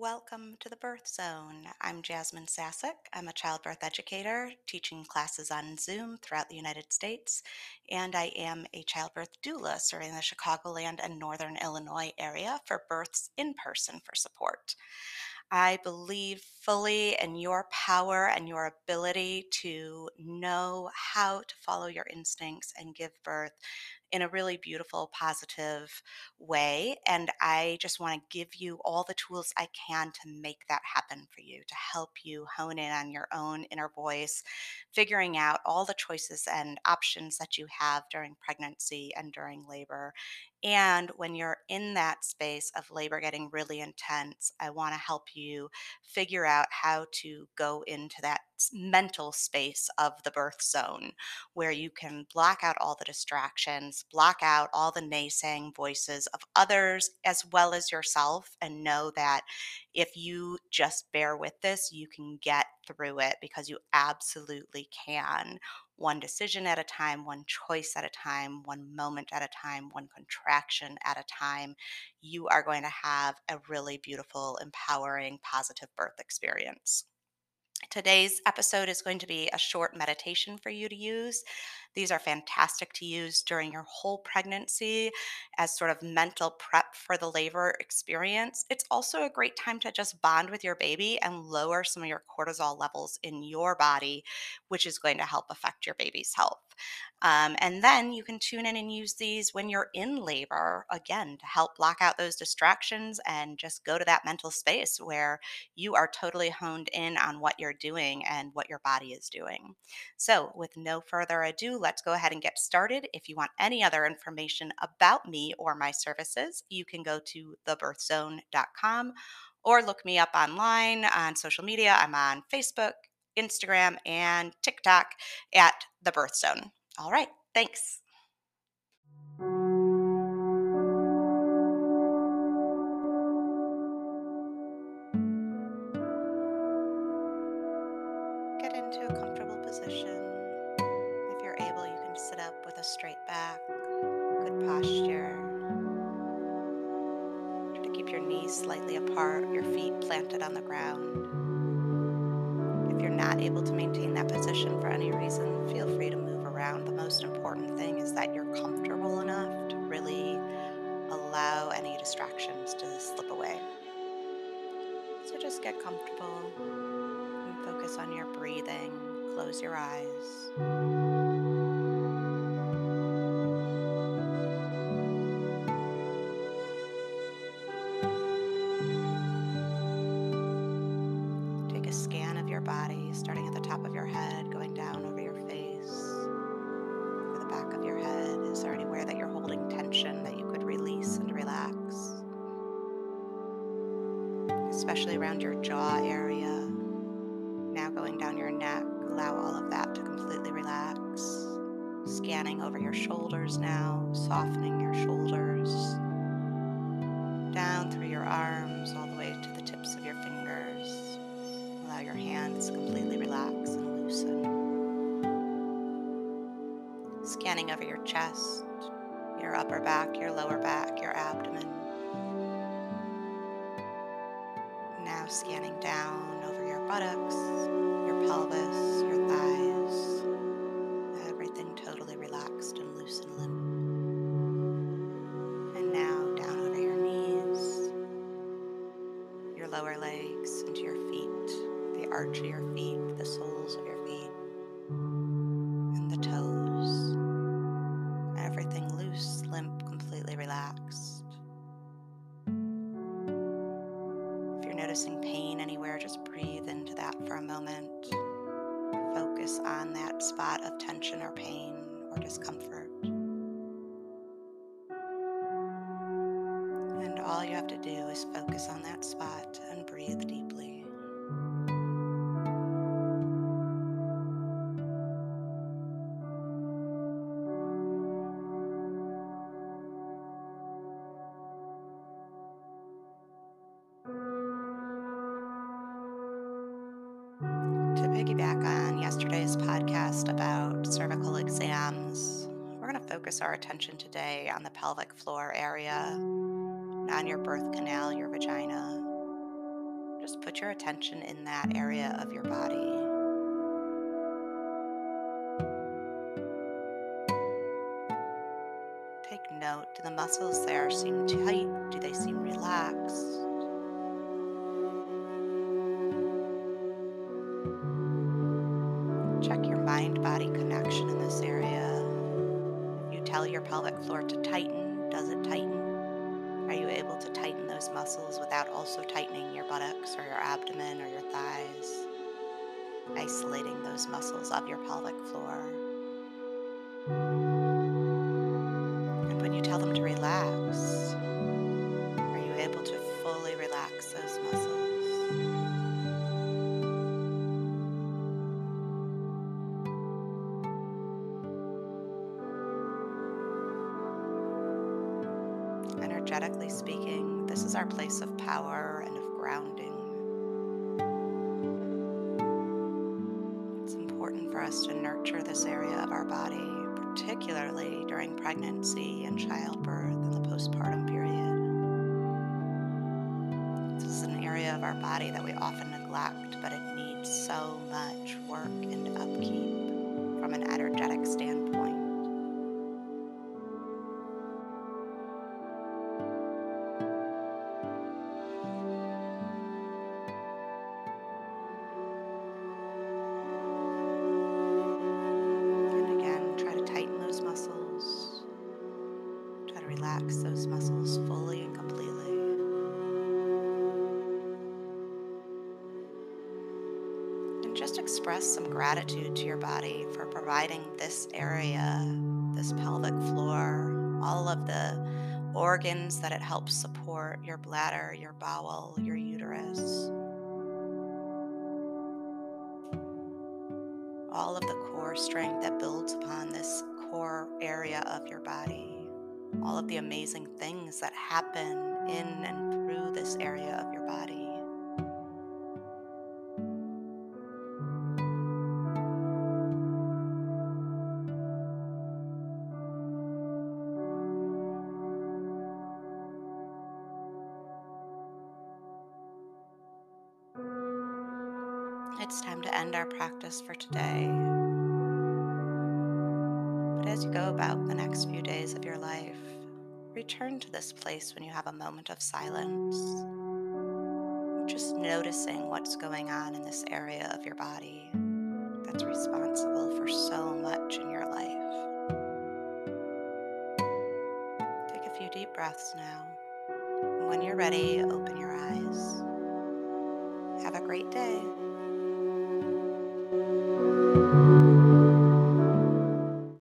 Welcome to the Birth Zone. I'm Jasmine Sassack. I'm a childbirth educator teaching classes on Zoom throughout the United States, and I am a childbirth doula serving the Chicagoland and Northern Illinois area for births in person for support. I believe fully in your power and your ability to know how to follow your instincts and give birth in a really beautiful, positive way. And I just want to give you all the tools I can to make that happen for you, to help you hone in on your own inner voice, figuring out all the choices and options that you have during pregnancy and during labor. And when you're in that space of labor getting really intense, I want to help you figure out how to go into that mental space of the birth zone where you can block out all the distractions, block out all the naysaying voices of others as well as yourself, and know that if you just bear with this, you can get through it because you absolutely can. One decision at a time, one choice at a time, one moment at a time, one contraction at a time, you are going to have a really beautiful, empowering, positive birth experience. Today's episode is going to be a short meditation for you to use. These are fantastic to use during your whole pregnancy as sort of mental prep for the labor experience. It's also a great time to just bond with your baby and lower some of your cortisol levels in your body, which is going to help affect your baby's health. Um, and then you can tune in and use these when you're in labor, again, to help block out those distractions and just go to that mental space where you are totally honed in on what you're doing and what your body is doing. So, with no further ado, let's go ahead and get started. If you want any other information about me or my services, you can go to thebirthzone.com or look me up online on social media. I'm on Facebook, Instagram, and TikTok at The Birth Zone. All right, thanks. Get into a comfortable position. If you're able, you can sit up with a straight back, good posture. Try to keep your knees slightly apart, your feet planted on the ground. Not able to maintain that position for any reason, feel free to move around. The most important thing is that you're comfortable enough to really allow any distractions to slip away. So just get comfortable and focus on your breathing. Close your eyes. Your body, starting at the top of your head, going down over your face, over the back of your head. Is there anywhere that you're holding tension that you could release and relax? Especially around your jaw area. Now going down your neck, allow all of that to completely relax. Scanning over your shoulders now, softening your shoulders. Down through your arms, all the way to the your hands completely relax and loosen. Scanning over your chest, your upper back, your lower back, your abdomen. Now scanning down over your buttocks, arch of your feet, the soles of your feet, and the toes. Everything loose, limp, completely relaxed. If you're noticing pain anywhere, just breathe into that for a moment. Focus on that spot of tension or pain or discomfort. And all you have to do is focus on that spot and breathe deeply. Piggyback on yesterday's podcast about cervical exams, we're going to focus our attention today on the pelvic floor area, on your birth canal, your vagina. just put your attention in that area of your body. Take note do the muscles there seem tight? Do they seem relaxed? Check your mind body connection in this area. You tell your pelvic floor to tighten. Does it tighten? Are you able to tighten those muscles without also tightening your buttocks or your abdomen or your thighs? Isolating those muscles of your pelvic floor. And when you tell them to relax, Energetically speaking, this is our place of power and of grounding. It's important for us to nurture this area of our body, particularly during pregnancy and childbirth and the postpartum period. This is an area of our body that we often neglect, but it needs so much work and upkeep relax those muscles fully and completely. And just express some gratitude to your body for providing this area, this pelvic floor, all of the organs that it helps support your bladder, your bowel, your uterus, all of the core strength that builds upon this core area of your body, all of the amazing things that happen in and through this area of your body. It's time to end our practice for today. But as you go about the next few days of your life, return to this place when you have a moment of silence. Just noticing what's going on in this area of your body that's responsible for so much in your life. Take a few deep breaths now. When you're ready, open your eyes. Have a great day.